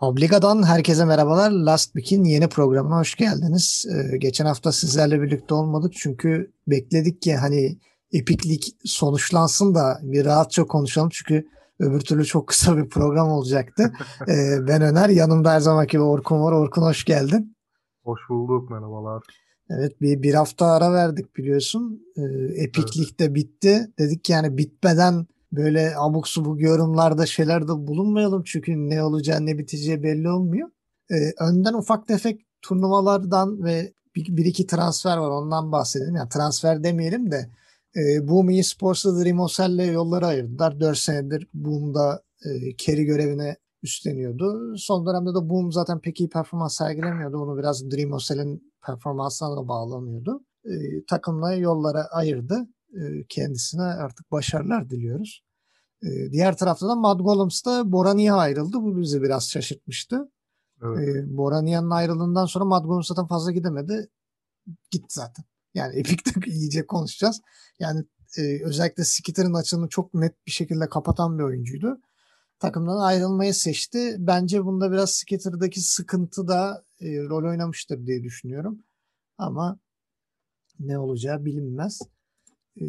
Obliga'dan herkese merhabalar. Last Week'in yeni programına hoş geldiniz. Ee, geçen hafta sizlerle birlikte olmadık çünkü bekledik ki hani epiklik sonuçlansın da bir rahatça konuşalım çünkü öbür türlü çok kısa bir program olacaktı. Ee, ben Öner, yanımda her zamanki gibi Orkun var. Orkun hoş geldin. Hoş bulduk, merhabalar. Evet bir, bir hafta ara verdik biliyorsun. Ee, epiklik de bitti. Dedik ki yani bitmeden böyle abuk subuk yorumlarda şeylerde bulunmayalım çünkü ne olacağı ne biteceği belli olmuyor. Ee, önden ufak tefek turnuvalardan ve bir, bir iki transfer var ondan bahsedelim. Yani transfer demeyelim de e, Boom eSports'la Dream Hostel'le yolları ayırdılar. 4 senedir Boom'da e, carry görevine üstleniyordu. Son dönemde de Boom zaten pek iyi performans sergilemiyordu. Onu biraz Dream Hostel'in performansına da bağlanıyordu. E, takımla yollara ayırdı. E, kendisine artık başarılar diliyoruz. E, diğer tarafta da Mad Golems da Borani'ye ayrıldı. Bu bizi biraz şaşırtmıştı. Evet. E, Borania'nın ayrılığından sonra Mad Golems zaten fazla gidemedi. Gitti zaten. Yani Epic'te iyice konuşacağız. Yani e, özellikle Skitter'ın açığını çok net bir şekilde kapatan bir oyuncuydu. Takımdan ayrılmayı seçti. Bence bunda biraz Skitter'daki sıkıntı da e, rol oynamıştır diye düşünüyorum. Ama ne olacağı bilinmez. E,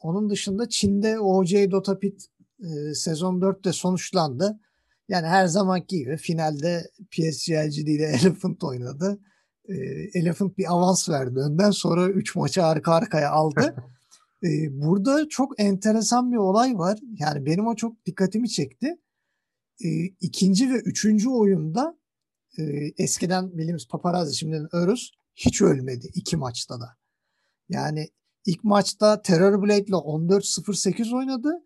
onun dışında Çin'de OJ Dota Pit e, sezon 4'te sonuçlandı. Yani her zamanki gibi finalde PSG LGD ile Elephant oynadı. E, Elephant bir avans verdi önden sonra 3 maçı arka arkaya aldı. e, burada çok enteresan bir olay var. Yani benim o çok dikkatimi çekti. E, ikinci ve üçüncü oyunda e, eskiden bildiğimiz paparazzi şimdi Örüs hiç ölmedi iki maçta da. Yani ilk maçta Terror Blade ile 14-0-8 oynadı.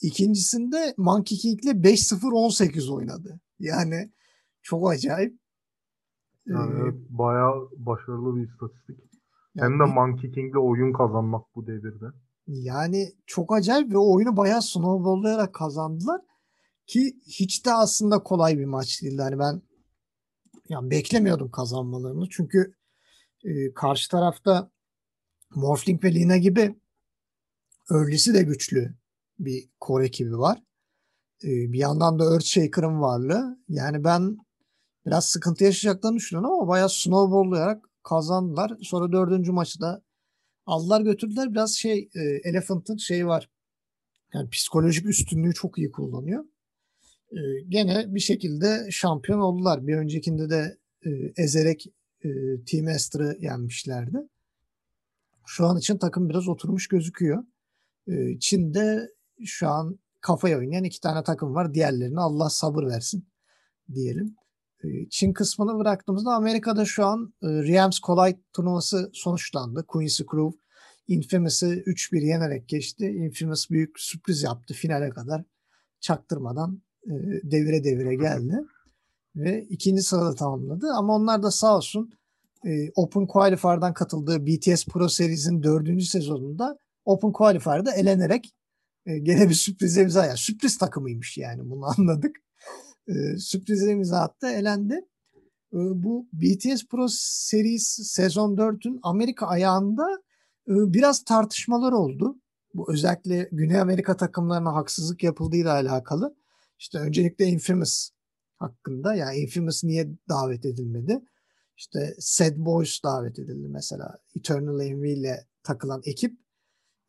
İkincisinde Monkey King ile 5-0-18 oynadı. Yani çok acayip. Yani Ee, bayağı başarılı bir istatistik. yani Hem de Monkey King'le oyun kazanmak bu devirde. Yani çok acayip ve oyunu bayağı snowballayarak kazandılar. Ki hiç de aslında kolay bir maç değildi. Hani ben yani beklemiyordum kazanmalarını. Çünkü e, karşı tarafta Morphling ve Lina gibi early'si de güçlü bir core ekibi var. E, bir yandan da Earthshaker'ın varlığı. Yani ben biraz sıkıntı yaşayacaklarını düşünüyorum ama bayağı snowballayarak kazandılar. Sonra dördüncü maçı da aldılar götürdüler. Biraz şey e, Elephant'ın şeyi var. Yani psikolojik üstünlüğü çok iyi kullanıyor. E, gene bir şekilde şampiyon oldular. Bir öncekinde de e, ezerek e, Team Ester'ı yenmişlerdi. Şu an için takım biraz oturmuş gözüküyor. E, Çin'de şu an kafaya oynayan iki tane takım var. Diğerlerine Allah sabır versin diyelim. E, Çin kısmını bıraktığımızda Amerika'da şu an e, Rams Collide turnuvası sonuçlandı. Quincy Grove Infamous'ı 3-1 yenerek geçti. Infamous büyük sürpriz yaptı finale kadar. Çaktırmadan e, devire devire geldi. Ve ikinci sırada tamamladı. Ama onlar da sağ olsun e, Open Qualifier'dan katıldığı BTS Pro Series'in dördüncü sezonunda Open Qualifier'da elenerek e, gene bir sürprize imza. Yani sürpriz takımıymış yani bunu anladık. E, sürprize imza attı, elendi. E, bu BTS Pro Series sezon 4'ün Amerika ayağında e, biraz tartışmalar oldu. Bu özellikle Güney Amerika takımlarına haksızlık yapıldığıyla alakalı. İşte öncelikle Infamous hakkında yani Infamous niye davet edilmedi? İşte Sad Boys davet edildi mesela. Eternal Envy ile takılan ekip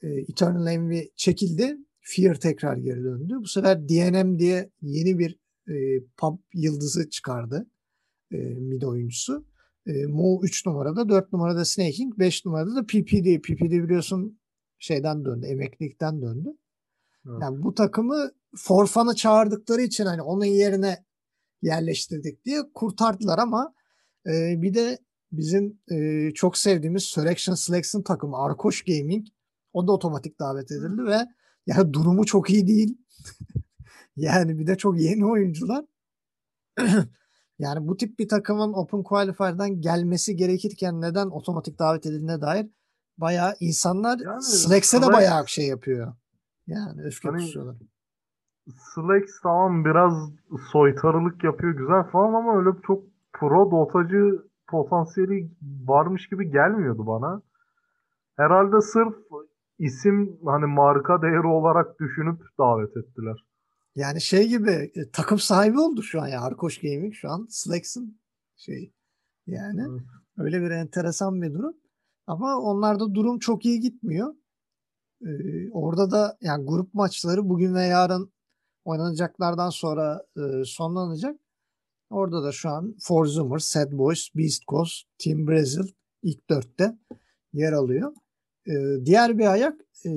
e, Eternal Envy çekildi. Fear tekrar geri döndü. Bu sefer DNM diye yeni bir e, pub yıldızı çıkardı. E, mid oyuncusu. E, Mo 3 numarada, 4 numarada Snaking, 5 numarada da PPD. PPD biliyorsun şeyden döndü, emeklilikten döndü. Evet. Yani bu takımı Forfan'ı çağırdıkları için hani onun yerine yerleştirdik diye kurtardılar ama e, bir de bizim e, çok sevdiğimiz Selection Selection takımı Arkoş Gaming o da otomatik davet edildi ve yani durumu çok iyi değil. yani bir de çok yeni oyuncular. yani bu tip bir takımın Open Qualifier'dan gelmesi gerekirken neden otomatik davet edildiğine dair bayağı insanlar Yani Slex'e de bayağı şey yapıyor. Yani öfke Hani- kusuyorlar. Tamam biraz soytarılık yapıyor güzel falan ama öyle çok pro dotacı potansiyeli varmış gibi gelmiyordu bana. Herhalde sırf isim hani marka değeri olarak düşünüp davet ettiler. Yani şey gibi e, takım sahibi oldu şu an ya Arkoş Gaming şu an Slacks'ın şey yani Evet. öyle bir enteresan bir durum. Ama onlarda durum çok iyi gitmiyor. Ee, orada da yani grup maçları bugün ve yarın oynanacaklardan sonra e, sonlanacak. Orada da şu an Forzumer, Sad Boys, Beast Coast, Team Brazil ilk dörtte yer alıyor. Ee, diğer bir ayak e,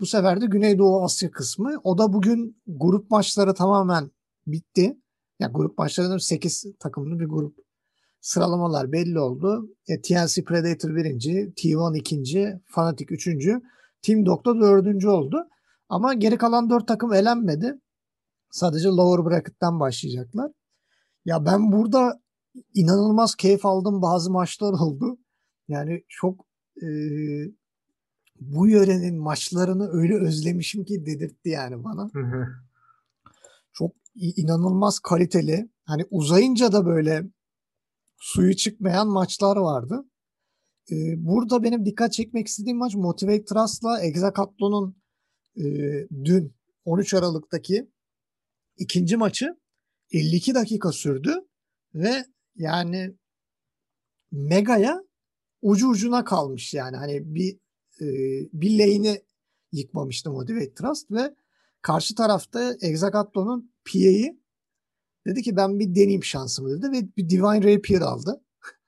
bu sefer de Güneydoğu Asya kısmı. O da bugün grup maçları tamamen bitti. Yani grup maçlarının 8 takımlı bir grup. Sıralamalar belli oldu. E, TNC Predator birinci, T1 ikinci, Fnatic üçüncü, Team Doctor dördüncü oldu. Ama geri kalan dört takım elenmedi. Sadece lower bracket'ten başlayacaklar. Ya ben burada inanılmaz keyif aldığım bazı maçlar oldu. Yani çok e, bu yörenin maçlarını öyle özlemişim ki dedirtti yani bana. Çok inanılmaz kaliteli. Hani uzayınca da böyle suyu çıkmayan maçlar vardı. Ee, burada benim dikkat çekmek istediğim maç Motivate Trust'la Exacatlon'un e, dün 13 Aralık'taki ikinci maçı 52 dakika sürdü ve yani Mega'ya ucu ucuna kalmış yani hani bir e, bir lane'i yıkmamıştı Motivate Trust ve karşı tarafta Exacatlon'un PA'yı dedi ki ben bir deneyeyim şansımı dedi ve bir Divine Rapier aldı.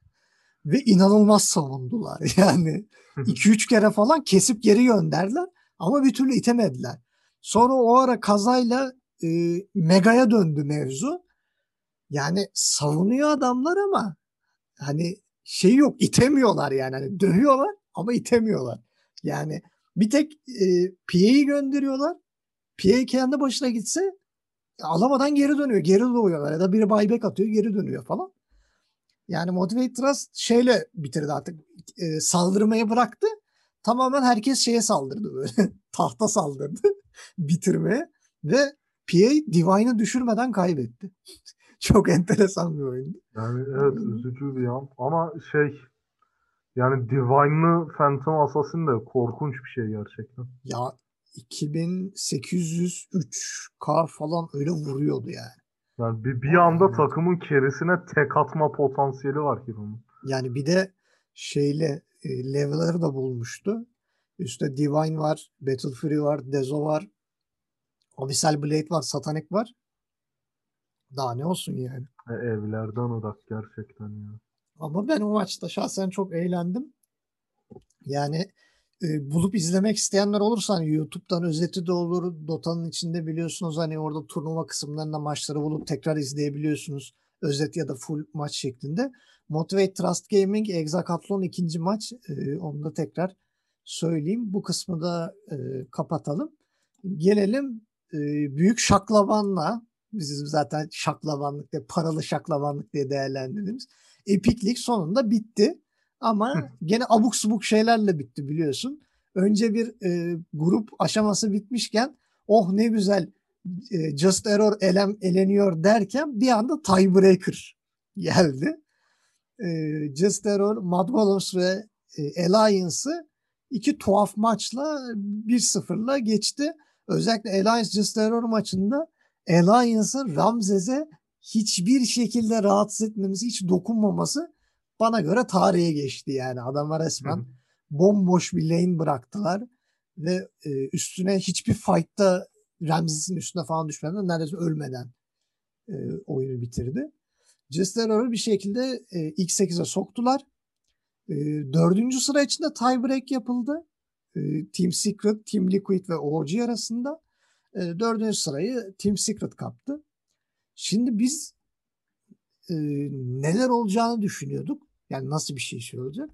ve inanılmaz savundular. Yani 2-3 kere falan kesip geri gönderdiler ama bir türlü itemediler. Sonra o ara kazayla e, Mega'ya döndü mevzu. Yani savunuyor adamlar ama hani şey yok itemiyorlar yani. Hani dövüyorlar ama itemiyorlar. Yani bir tek e, PA'yı gönderiyorlar. PA kendi başına gitse alamadan geri dönüyor. Geri doğuyorlar ya da biri buyback atıyor geri dönüyor falan. Yani Motivate Trust şeyle bitirdi artık. E, saldırmayı bıraktı. Tamamen herkes şeye saldırdı böyle. Tahta saldırdı. bitirmeye. Ve PA Divine'ı düşürmeden kaybetti. Çok enteresan bir oyundu. Yani evet üzücü bir an. Ama şey yani Divine'lı Phantom Assassin de korkunç bir şey gerçekten. Ya 2803K falan öyle vuruyordu yani. Yani bir, bir anda Evet. takımın kerisine tek atma potansiyeli var Hiro'nun. Yani bir de şeyle e, level'ları da bulmuştu. Üstte Divine var, Battle Fury var, Dezo var, Abyssal Blade var, Satanic var. Daha ne olsun yani. E, evlerden ırak gerçekten ya. Ama ben o maçta şahsen çok eğlendim. Yani e, bulup izlemek isteyenler olursa hani YouTube'dan özeti de olur. Dota'nın içinde biliyorsunuz hani orada turnuva kısımlarında maçları bulup tekrar izleyebiliyorsunuz. Özet ya da full maç şeklinde. Motivate Trust Gaming Exacatlon ikinci maç. E, onu da tekrar söyleyeyim. Bu kısmı da e, kapatalım. Gelelim e, büyük şaklabanla bizim zaten şaklabanlık diye paralı şaklabanlık diye değerlendirdiğimiz epiklik sonunda bitti. Ama gene abuk subuk şeylerle bitti biliyorsun. Önce bir e, grup aşaması bitmişken oh ne güzel e, Just Error elem, eleniyor derken bir anda tiebreaker geldi. E, Just Error, Mad Golems ve e, Alliance'ı iki tuhaf maçla 1-0'la geçti. Özellikle Alliance Just Error maçında Alliance'ın Ramzes'e hiçbir şekilde rahatsız etmemesi, hiç dokunmaması bana göre tarihe geçti yani. Adamlar resmen bomboş bir lane bıraktılar ve e, üstüne hiçbir fight'ta Ramses'in üstüne falan düşmeden neredeyse ölmeden e, oyunu bitirdi. Jesteror'u bir şekilde e, ilk 8'e soktular. E, dördüncü sıra içinde tiebreak yapıldı. E, Team Secret, Team Liquid ve OG arasında. E, dördüncü sırayı Team Secret kaptı. Şimdi biz e, neler olacağını düşünüyorduk. Yani nasıl bir şey şey olacak.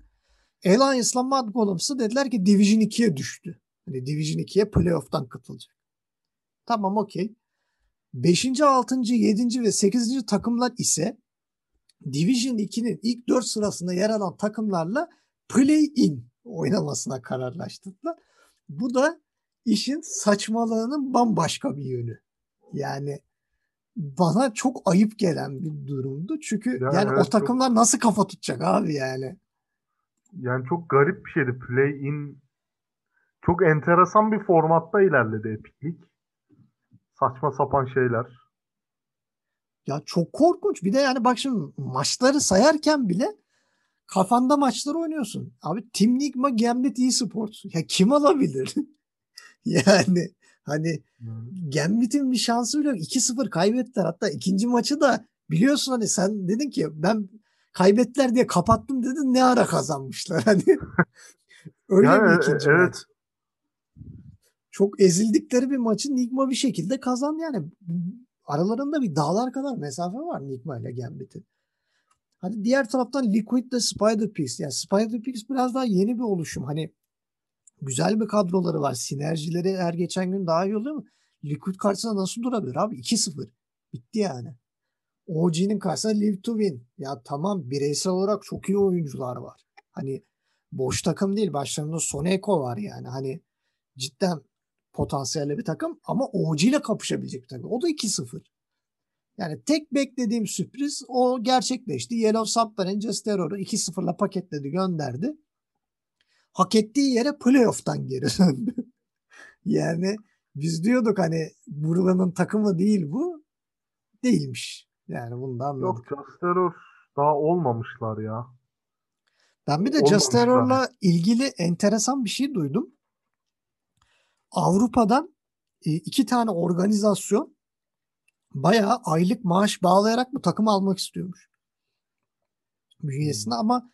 Alliance'la Mad Golems'ı dediler ki Division 2'ye düştü. Hani Division 2'ye playoff'tan katılacak. Tamam okey. 5. 6. 7. ve 8. takımlar ise Division 2'nin ilk 4 sırasında yer alan takımlarla play-in oynamasına kararlaştırdılar. Bu da işin saçmalığının bambaşka bir yönü. Yani bana çok ayıp gelen bir durumdu. Çünkü Ya yani evet, o çok- takımlar nasıl kafa tutacak abi yani. Yani çok garip bir şeydi. Play-in çok enteresan bir formatta ilerledi League. Saçma sapan şeyler. Ya çok korkunç. Bir de yani bak şimdi maçları sayarken bile kafanda maçları oynuyorsun. Abi Team Nigma Gambit eSports. Ya kim alabilir? yani hani Gambit'in bir şansı bile yok. 2-0 kaybettiler. Hatta ikinci maçı da biliyorsun hani sen dedin ki ben kaybettiler diye kapattım dedin ne ara kazanmışlar hani. Öyle Yani, bir ikinci evet. maç. Çok ezildikleri bir maçı Nigma bir şekilde kazandı yani. Aralarında bir dağlar kadar mesafe var Nigma ile Gambit'in. Hadi diğer taraftan Liquid de Spider Pigs. Yani Spider Pigs biraz daha yeni bir oluşum. Hani güzel bir kadroları var. Sinerjileri her geçen gün daha iyi oluyor mu? Liquid karşısında nasıl durabilir abi? 2-0. Bitti yani. OG'nin karşısında Live to Win. Ya tamam bireysel olarak çok iyi oyuncular var. Hani boş takım değil. Başlarında Soneko var yani. Hani cidden potansiyelli bir takım ama OG ile kapışabilecek bir takım. O da 2-0. Yani tek beklediğim sürpriz o gerçekleşti. Yellow Submarine Just Terror'u 2-0'la paketledi gönderdi. Hak ettiği yere playoff'tan geri döndü. yani biz diyorduk hani buranın takımı değil bu. Değilmiş. Yani anladık. Yok Just Terror daha olmamışlar ya. Ben bir de daha. ilgili enteresan bir şey duydum. Avrupa'dan e, iki tane organizasyon bayağı aylık maaş bağlayarak bu takımı almak istiyormuş. Bünyesine ama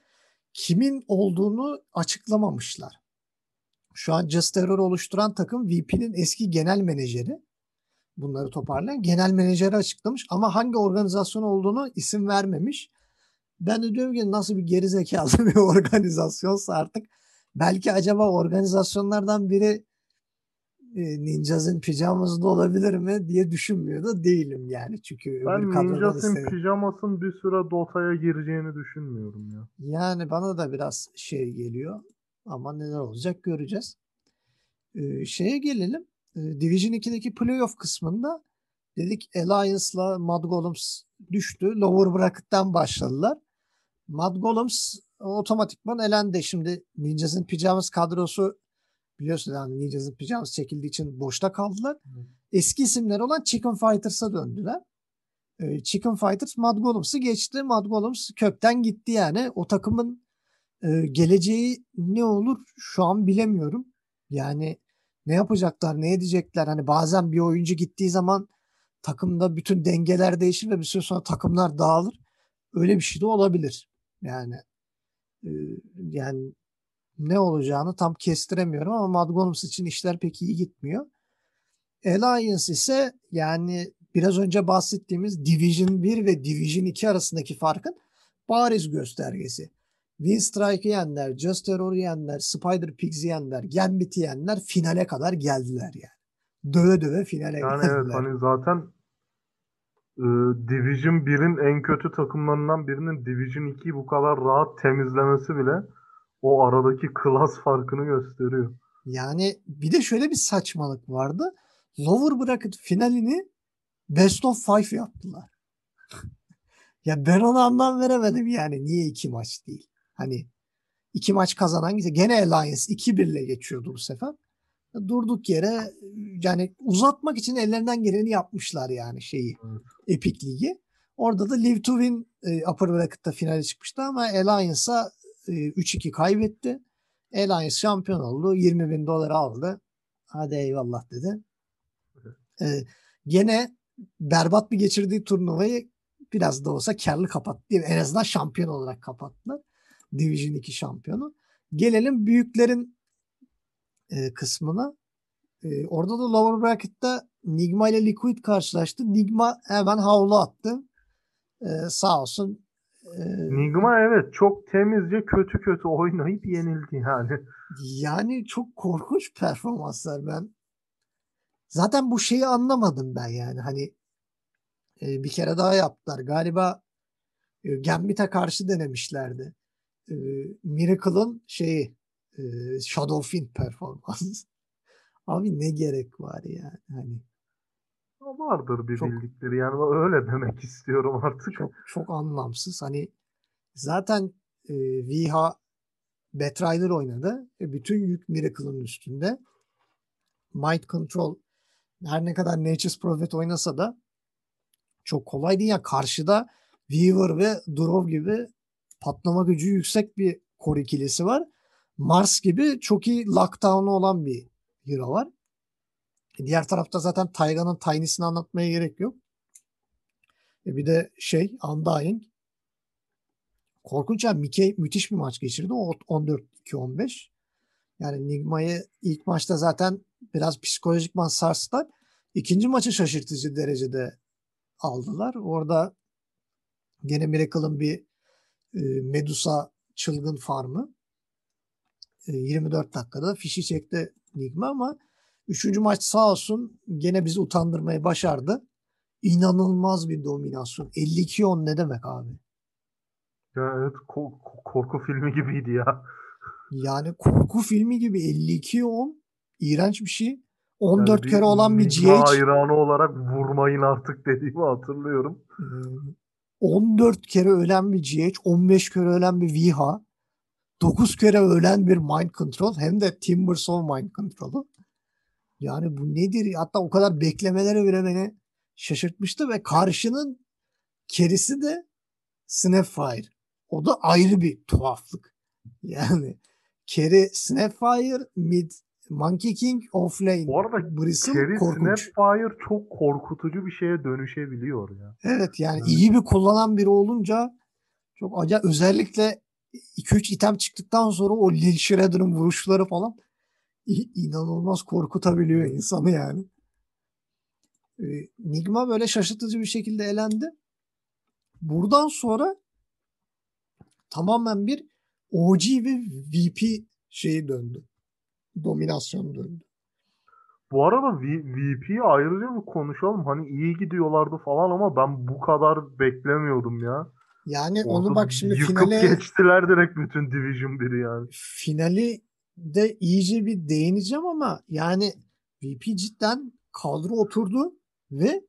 kimin olduğunu açıklamamışlar. Şu an Just Terror oluşturan takım VP'nin eski genel menajeri. Bunları toparlayan genel menajeri açıklamış ama hangi organizasyon olduğunu isim vermemiş. Ben de diyorum ki nasıl bir gerizekalı bir organizasyonsa artık belki acaba organizasyonlardan biri e, Ninjas'ın pijamızda olabilir mi diye düşünmüyor da değilim yani. Çünkü Ben Ninjas'ın istedim. pijamasın bir süre Dota'ya gireceğini düşünmüyorum ya. Yani bana da biraz şey geliyor ama neler olacak göreceğiz. Ee, şeye gelelim. Ee, Division 2'deki playoff kısmında dedik Alliance'la Mad Golems düştü. Lower bracket'tan başladılar. Mad Golems otomatikman elendi. Şimdi Ninjas'ın Pyjamas kadrosu biliyorsun yani Ninjas'ın Pyjamas çekildiği için boşta kaldılar. Eski isimleri olan Chicken Fighters'a döndüler. Ee, Chicken Fighters Mad Golems'ı geçti. Mad Golems kökten gitti yani. O takımın e, geleceği ne olur şu an bilemiyorum. Yani ne yapacaklar, ne edecekler? Hani bazen bir oyuncu gittiği zaman takımda bütün dengeler değişir ve bir süre sonra takımlar dağılır. Öyle bir şey de olabilir. Yani e, yani ne olacağını tam kestiremiyorum ama Mad Golems için işler pek iyi gitmiyor. Alliance ise yani biraz önce bahsettiğimiz Division 1 ve Division 2 arasındaki farkın bariz göstergesi. Winstrike'ı yenler, Just Terror'ı yenler, Spider Pigs'i yenler, Gambit'i yenler finale kadar geldiler yani. Döve döve finale Yani geldiler. evet hani zaten e, Division 1'in en kötü takımlarından birinin Division 2'yi bu kadar rahat temizlemesi bile o aradaki klas farkını gösteriyor. Yani bir de şöyle bir saçmalık vardı. Lower bracket finalini best of five yaptılar. ya ben ona anlam veremedim yani. Niye iki maç değil? Hani iki maç kazanan gitse gene Alliance 2-1 ile geçiyordu bu sefer. Durduk yere yani uzatmak için ellerinden geleni yapmışlar yani şeyi. Evet. Epic Ligi. Orada da Live to Win e, Upper Bracket'ta finale çıkmıştı ama Alliance'a 3-2 kaybetti. Alliance şampiyon oldu. 20 bin dolar aldı. Hadi eyvallah dedi. E, gene berbat bir geçirdiği turnuvayı biraz da olsa karlı kapattı. En azından şampiyon olarak kapattılar. Division 2 şampiyonu. Gelelim büyüklerin e, kısmına. E, orada da lower bracket'ta Nigma ile Liquid karşılaştı. Nigma hemen havlu attı. E, sağ olsun. Nigma evet çok temizce kötü kötü oynayıp yenildi yani. yani çok korkunç performanslar ben. Zaten bu şeyi anlamadım ben yani. Hani e, bir kere daha yaptılar. Galiba e, Gambit'e karşı denemişlerdi. E, Miracle'ın şeyi Shadowfiend performansı. Abi ne gerek var yani. Hani Vardır bir Çok- bildikleri yani öyle demek istiyorum artık. çok çok anlamsız. Hani zaten e, Viha Batrider oynadı. E, bütün yük Miracle'ın üstünde. Might Control her ne kadar Nature's Prophet oynasa da çok kolay değil. Yani karşıda Weaver ve Durov gibi patlama gücü yüksek bir core ikilisi var. Mars gibi çok iyi lockdown'u olan bir hero var. E, diğer tarafta zaten Tayga'nın Tiny'sini anlatmaya gerek yok. E bir de şey Undying. Korkunç yani Mickey müthiş bir maç geçirdi. O 14-2-15. Yani Nigma'yı ilk maçta zaten biraz psikolojikman sarstılar. İkinci maçı şaşırtıcı derecede aldılar. Orada gene Miracle'ın bir e, Medusa çılgın farmı. E, 24 dakikada fişi çekti Nigma ama üçüncü maç sağ olsun gene bizi utandırmayı başardı. İnanılmaz bir dominasyon. 52-10 ne demek abi? Ya evet ko- ko- korku filmi gibiydi ya. Yani korku filmi gibi 52-10 iğrenç bir şey. 14 Yani kere olan bir GH hayranı olarak vurmayın artık dediğimi hatırlıyorum. Ee, 14 kere ölen bir GH, 15 kere ölen bir Viha, 9 kere ölen bir Mind Control hem de Timbersaw Mind Control'u. Yani bu nedir? Hatta o kadar beklemeleri bile beni şaşırtmıştı ve karşının kerisi de Snapfire. O da ayrı bir tuhaflık. Yani Keri Snapfire, mid Monkey King, offlane. Bu arada Bristle Kerry korkunç. Snapfire çok korkutucu bir şeye dönüşebiliyor ya. Evet yani Evet. iyi bir kullanan biri olunca çok acayip özellikle 2-3 item çıktıktan sonra o Lil Shredder'ın vuruşları falan inanılmaz korkutabiliyor insanı yani. Ee, Nigma böyle şaşırtıcı bir şekilde elendi. Buradan sonra tamamen bir OG ve VP şeyi döndü. Dominasyon döndü. Bu arada VP'yi ayrıca bir konuşalım. Hani iyi gidiyorlardı falan ama ben bu kadar beklemiyordum ya. Yani Orada onu bak şimdi yıkıp finale geçtiler direkt bütün Division 1'i yani. finali de iyice bir değineceğim ama yani VP cidden kadro oturdu ve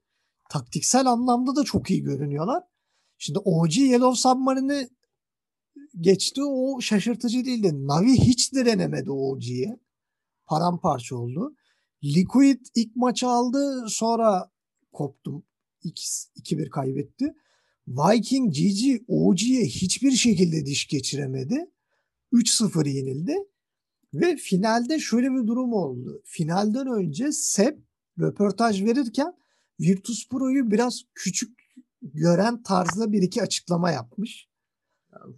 taktiksel anlamda da çok iyi görünüyorlar. Şimdi OG Yellow Submarine'i geçti o şaşırtıcı değildi. Navi hiç direnemedi OG'ye. Paramparça oldu. Liquid ilk maçı aldı sonra koptum. 2-1 kaybetti. Viking GG OG'ye hiçbir şekilde diş geçiremedi. 3-0 yenildi. Ve finalde şöyle bir durum oldu. Finalden önce Seb röportaj verirken Virtus Pro'yu biraz küçük gören tarzda bir iki açıklama yapmış.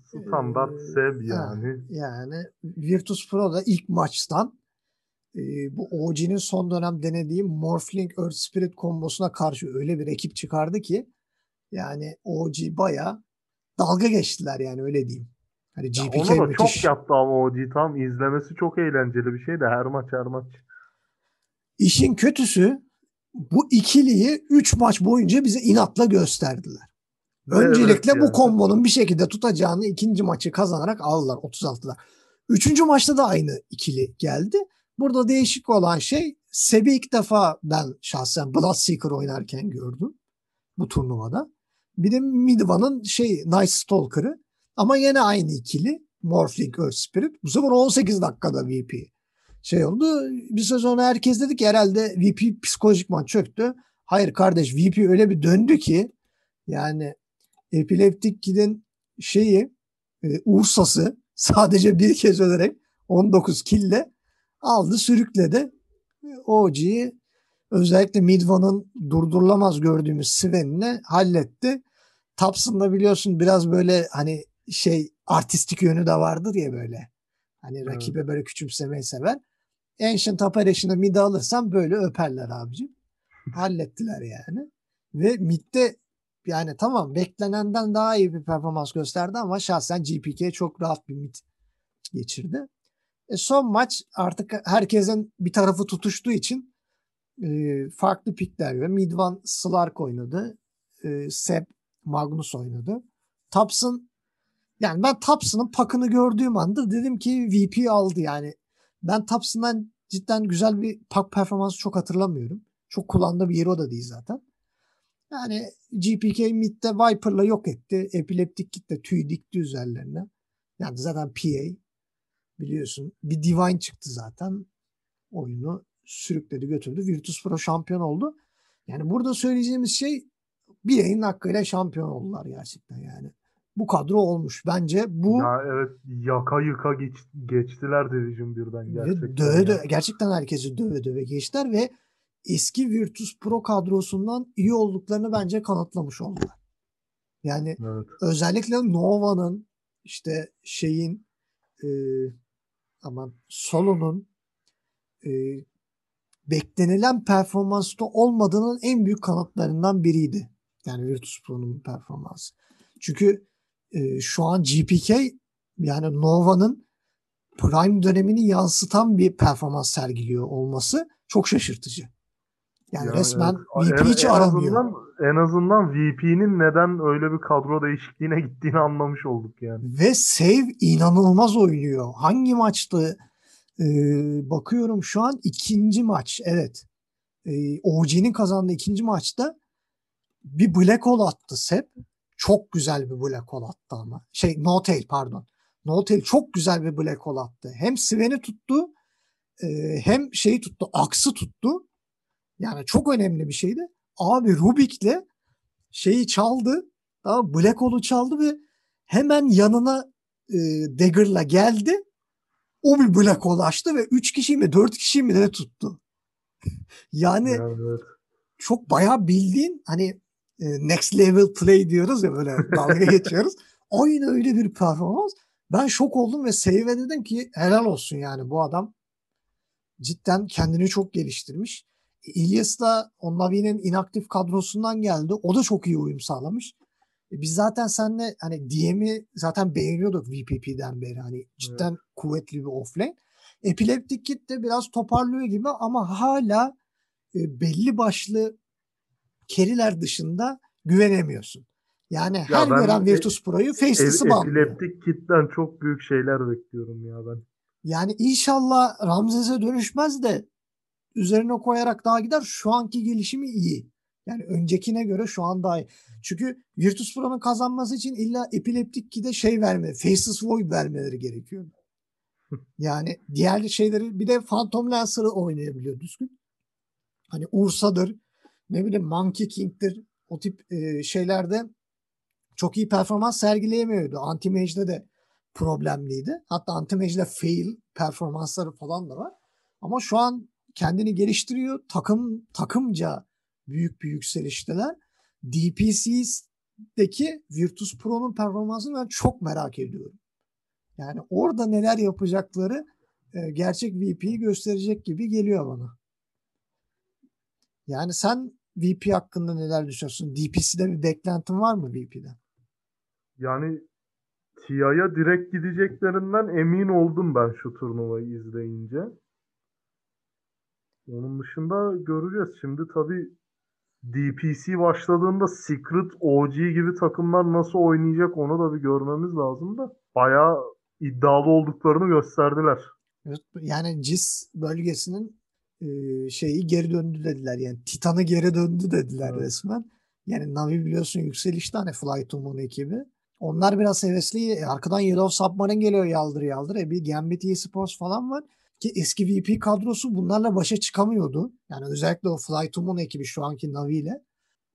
Standart Ee, Seb yani. Yani Virtus Pro da ilk maçtan e, bu OG'nin son dönem denediği Morphling Earth Spirit kombosuna karşı öyle bir ekip çıkardı ki yani OG baya dalga geçtiler yani öyle diyeyim. Hani Ya GPK Onu da müthiş. çok yaptı ama OG tam izlemesi çok eğlenceli bir şey de her maç her maç. İşin kötüsü bu ikiliyi 3 maç boyunca bize inatla gösterdiler. Öncelikle Evet bu ya. kombonun bir şekilde tutacağını ikinci maçı kazanarak aldılar 36'da. Üçüncü maçta da aynı ikili geldi. Burada değişik olan şey Seb'i ilk defa ben şahsen Bloodseeker oynarken gördüm bu turnuvada. Bir de Midvan'ın şey Night Stalker'ı ama yine aynı ikili Morphling Earth Spirit. Bu sefer 18 dakikada VP şey oldu. Bir sezon herkes dedi ki herhalde VP psikolojikman çöktü. Hayır kardeş VP öyle bir döndü ki yani Epileptik Kid'in şeyi e, Ursa'sı sadece bir kez ölerek 19 kille aldı sürükledi. OG'yi özellikle Midvan'ın durdurulamaz gördüğümüz Sven'ini halletti. Thompson'da biliyorsun biraz böyle hani şey artistik yönü de vardır ya böyle. Hani Evet. rakibe böyle küçümsemeyi sever. Ancient Operation'ı mid'e alırsan böyle öperler abicim. Hallettiler yani. Ve mid'de yani tamam beklenenden daha iyi bir performans gösterdi ama şahsen GPK çok rahat bir mid geçirdi. E son maç artık herkesin bir tarafı tutuştuğu için e, farklı pikler ve Midvan Slark oynadı. E, Seb Magnus oynadı. Thompson yani ben Thompson'ın pakını gördüğüm anda dedim ki VP aldı yani. Ben Thompson'dan cidden güzel bir pak performansı çok hatırlamıyorum. Çok kullandığı bir yeri o da değil zaten. Yani GPK midde Viper'la yok etti. Epileptik kitle tüy dikti üzerlerine. Yani zaten PA biliyorsun. Bir Divine çıktı zaten. Oyunu sürükledi götürdü. Virtus Pro şampiyon oldu. Yani burada söyleyeceğimiz şey bireyin hakkıyla şampiyon oldular gerçekten yani. Bu kadro olmuş. Bence bu Ya evet yaka yıka geç, geçtiler Division 1'den ve gerçekten. döve ya. döve, gerçekten herkesi döve döve geçtiler ve eski Virtus Pro kadrosundan iyi olduklarını bence kanıtlamış oldular. Yani Evet. özellikle Nova'nın işte şeyin e, aman Solo'nun e, beklenilen performansta olmadığının en büyük kanıtlarından biriydi. Yani Virtus Pro'nun performansı. Çünkü e, şu an GPK yani Nova'nın prime dönemini yansıtan bir performans sergiliyor olması çok şaşırtıcı. Yani, Yani resmen evet. VP En- hiç en aramıyor. Azından, en azından VP'nin neden öyle bir kadro değişikliğine gittiğini anlamış olduk yani. Ve Save inanılmaz oynuyor. Hangi maçtı? Ee, bakıyorum şu an ikinci maç. Evet. Ee, OG'nin kazandığı ikinci maçta bir black hole attı Sep. Çok güzel bir black hole attı ama. Şey no tail pardon. No tail çok güzel bir black hole attı. Hem Sven'i tuttu e, hem şeyi tuttu. Aksı tuttu. Yani çok önemli bir şeydi. Abi Rubik'le şeyi çaldı. Tamam, Black Hole'u çaldı ve hemen yanına e, Dagger'la geldi. O bir Black Hole açtı ve 3 kişi mi 4 kişi mi ne tuttu. yani evet. çok bayağı bildiğin hani next level play diyoruz ya böyle dalga geçiyoruz. Aynı öyle bir performans. Ben şok oldum ve Seyve dedim ki helal olsun yani bu adam cidden kendini çok geliştirmiş. İlyas da o Navi'nin inaktif kadrosundan geldi. O da çok iyi uyum sağlamış. E Biz zaten seninle hani DM'i zaten beğeniyorduk VPP'den beri. Hani cidden kuvvetli bir offlane. Epileptik Kit de biraz toparlıyor gibi ama hala e, belli başlı keriler dışında güvenemiyorsun. Yani her ben gören e- Virtus Pro'yu Faceless'ı banlıyor. epileptik kitten çok büyük şeyler bekliyorum ya ben. Yani inşallah Ramzes'e dönüşmez de üzerine koyarak daha gider. Şu anki gelişimi iyi. Yani öncekine göre şu an daha iyi. Çünkü Virtus Pro'nun kazanması için illa Epileptik Kid'e şey verme, Faceless Void vermeleri gerekiyor. Yani diğer şeyleri bir de Phantom Lancer'ı oynayabiliyor düzgün. Hani Ursa'dır, ne bileyim Monkey King'dir. O tip e, şeylerde çok iyi performans sergileyemiyordu. Anti-Mage'de de problemliydi. Hatta Anti-Mage'de fail performansları falan da var. Ama şu an kendini geliştiriyor. Takım takımca büyük bir yükselişteler. DPC'deki Virtus Pro'nun performansını ben çok merak ediyorum. Yani orada neler yapacakları e, gerçek VP'yi gösterecek gibi geliyor bana. Yani sen VP hakkında neler düşünüyorsun? DPC'de bir beklentin var mı VP'den? Yani TIA'ya direkt gideceklerinden emin oldum ben şu turnuvayı izleyince. Onun dışında göreceğiz. Şimdi tabii DPC başladığında Secret OG gibi takımlar nasıl oynayacak onu da bir görmemiz lazım da. Bayağı iddialı olduklarını gösterdiler. Evet, Yani CIS bölgesinin e, şeyi geri döndü dediler. Yani Titan'ı geri döndü dediler Evet. resmen. Yani Navi biliyorsun yükselişte hani Fly to Moon ekibi. Onlar biraz hevesli. E, Arkadan Yellow Submarine geliyor yaldır yaldır. E bir Gambit eSports falan var. Ki eski VP kadrosu bunlarla başa çıkamıyordu. Yani özellikle o Fly to Moon ekibi şu anki Navi ile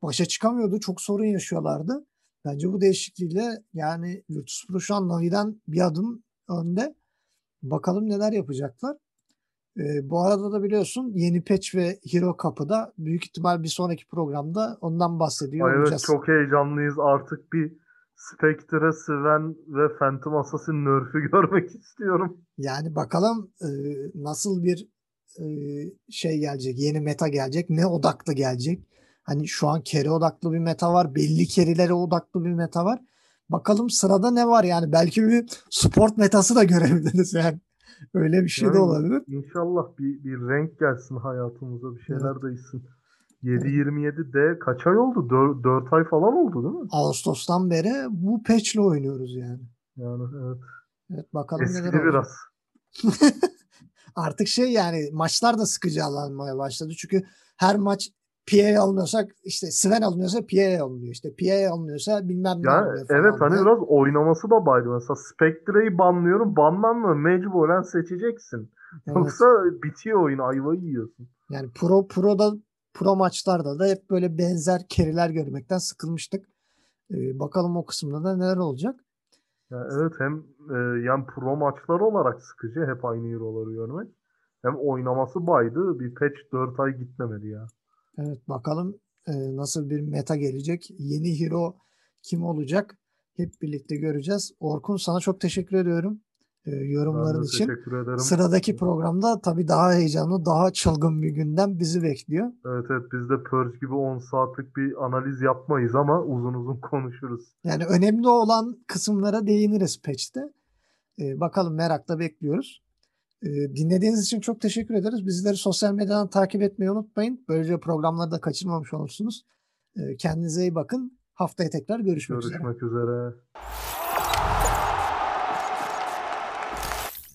başa çıkamıyordu. Çok sorun yaşıyorlardı. Bence bu değişikliğiyle yani Virtus Pro şu an Navi'den bir adım önde. Bakalım neler yapacaklar. Ee, bu arada da biliyorsun yeni patch ve Hero Cup'ı büyük ihtimal bir sonraki programda ondan bahsediyor Ay evet olacağız. çok heyecanlıyız. Artık bir Spectre, Sven ve Phantom Assassin nerf'ü görmek istiyorum. Yani bakalım e, nasıl bir e, şey gelecek, yeni meta gelecek, ne odaklı gelecek. Hani şu an carry odaklı bir meta var, belli carry'lere odaklı bir meta var. Bakalım sırada ne var yani belki bir sport metası da görebiliriz yani. Öyle bir şey de Yani olabilir. İnşallah bir, bir renk gelsin hayatımıza bir şeyler değişsin. 7-27 de kaç ay oldu? 4, 4 ay falan oldu değil mi? Ağustos'tan beri bu patch'le oynuyoruz yani. Yani evet. Evet bakalım neler Eskidi olacak. biraz. Artık şey yani maçlar da sıkıcı alınmaya başladı. Çünkü her maç PA alınıyorsak işte Sven alınıyorsa PA alınıyor. İşte PA alınıyorsa bilmem ne Ya alınıyor falan evet hani diye. biraz oynaması da baydı. Mesela Spectre'yi banlıyorum. Banlanma mecburen seçeceksin. Evet. Yoksa bitiyor oyun ayvayı yiyorsun. Yani pro proda pro maçlarda da hep böyle benzer keriler görmekten sıkılmıştık. Ee, bakalım o kısımda da neler olacak. Ya evet hem e, yani pro maçlar olarak sıkıcı hep aynı hero'ları görmek. Hem oynaması baydı. Bir patch 4 ay gitmemedi ya. Evet bakalım e, nasıl bir meta gelecek. Yeni hero kim olacak? Hep birlikte göreceğiz. Orkun sana çok teşekkür ediyorum e, yorumların için. teşekkür ederim. Sıradaki programda tabii daha heyecanlı, daha çılgın bir gündem bizi bekliyor. Evet evet biz de Purge gibi 10 saatlik bir analiz yapmayız ama uzun uzun konuşuruz. Yani önemli olan kısımlara değiniriz patch'te. Ee, bakalım merakla bekliyoruz. Ee, dinlediğiniz için çok teşekkür ederiz. Bizleri sosyal medyadan takip etmeyi unutmayın. Böylece programları da kaçırmamış olursunuz. Ee, kendinize iyi bakın. Haftaya tekrar görüşmek üzere. Görüşmek üzere.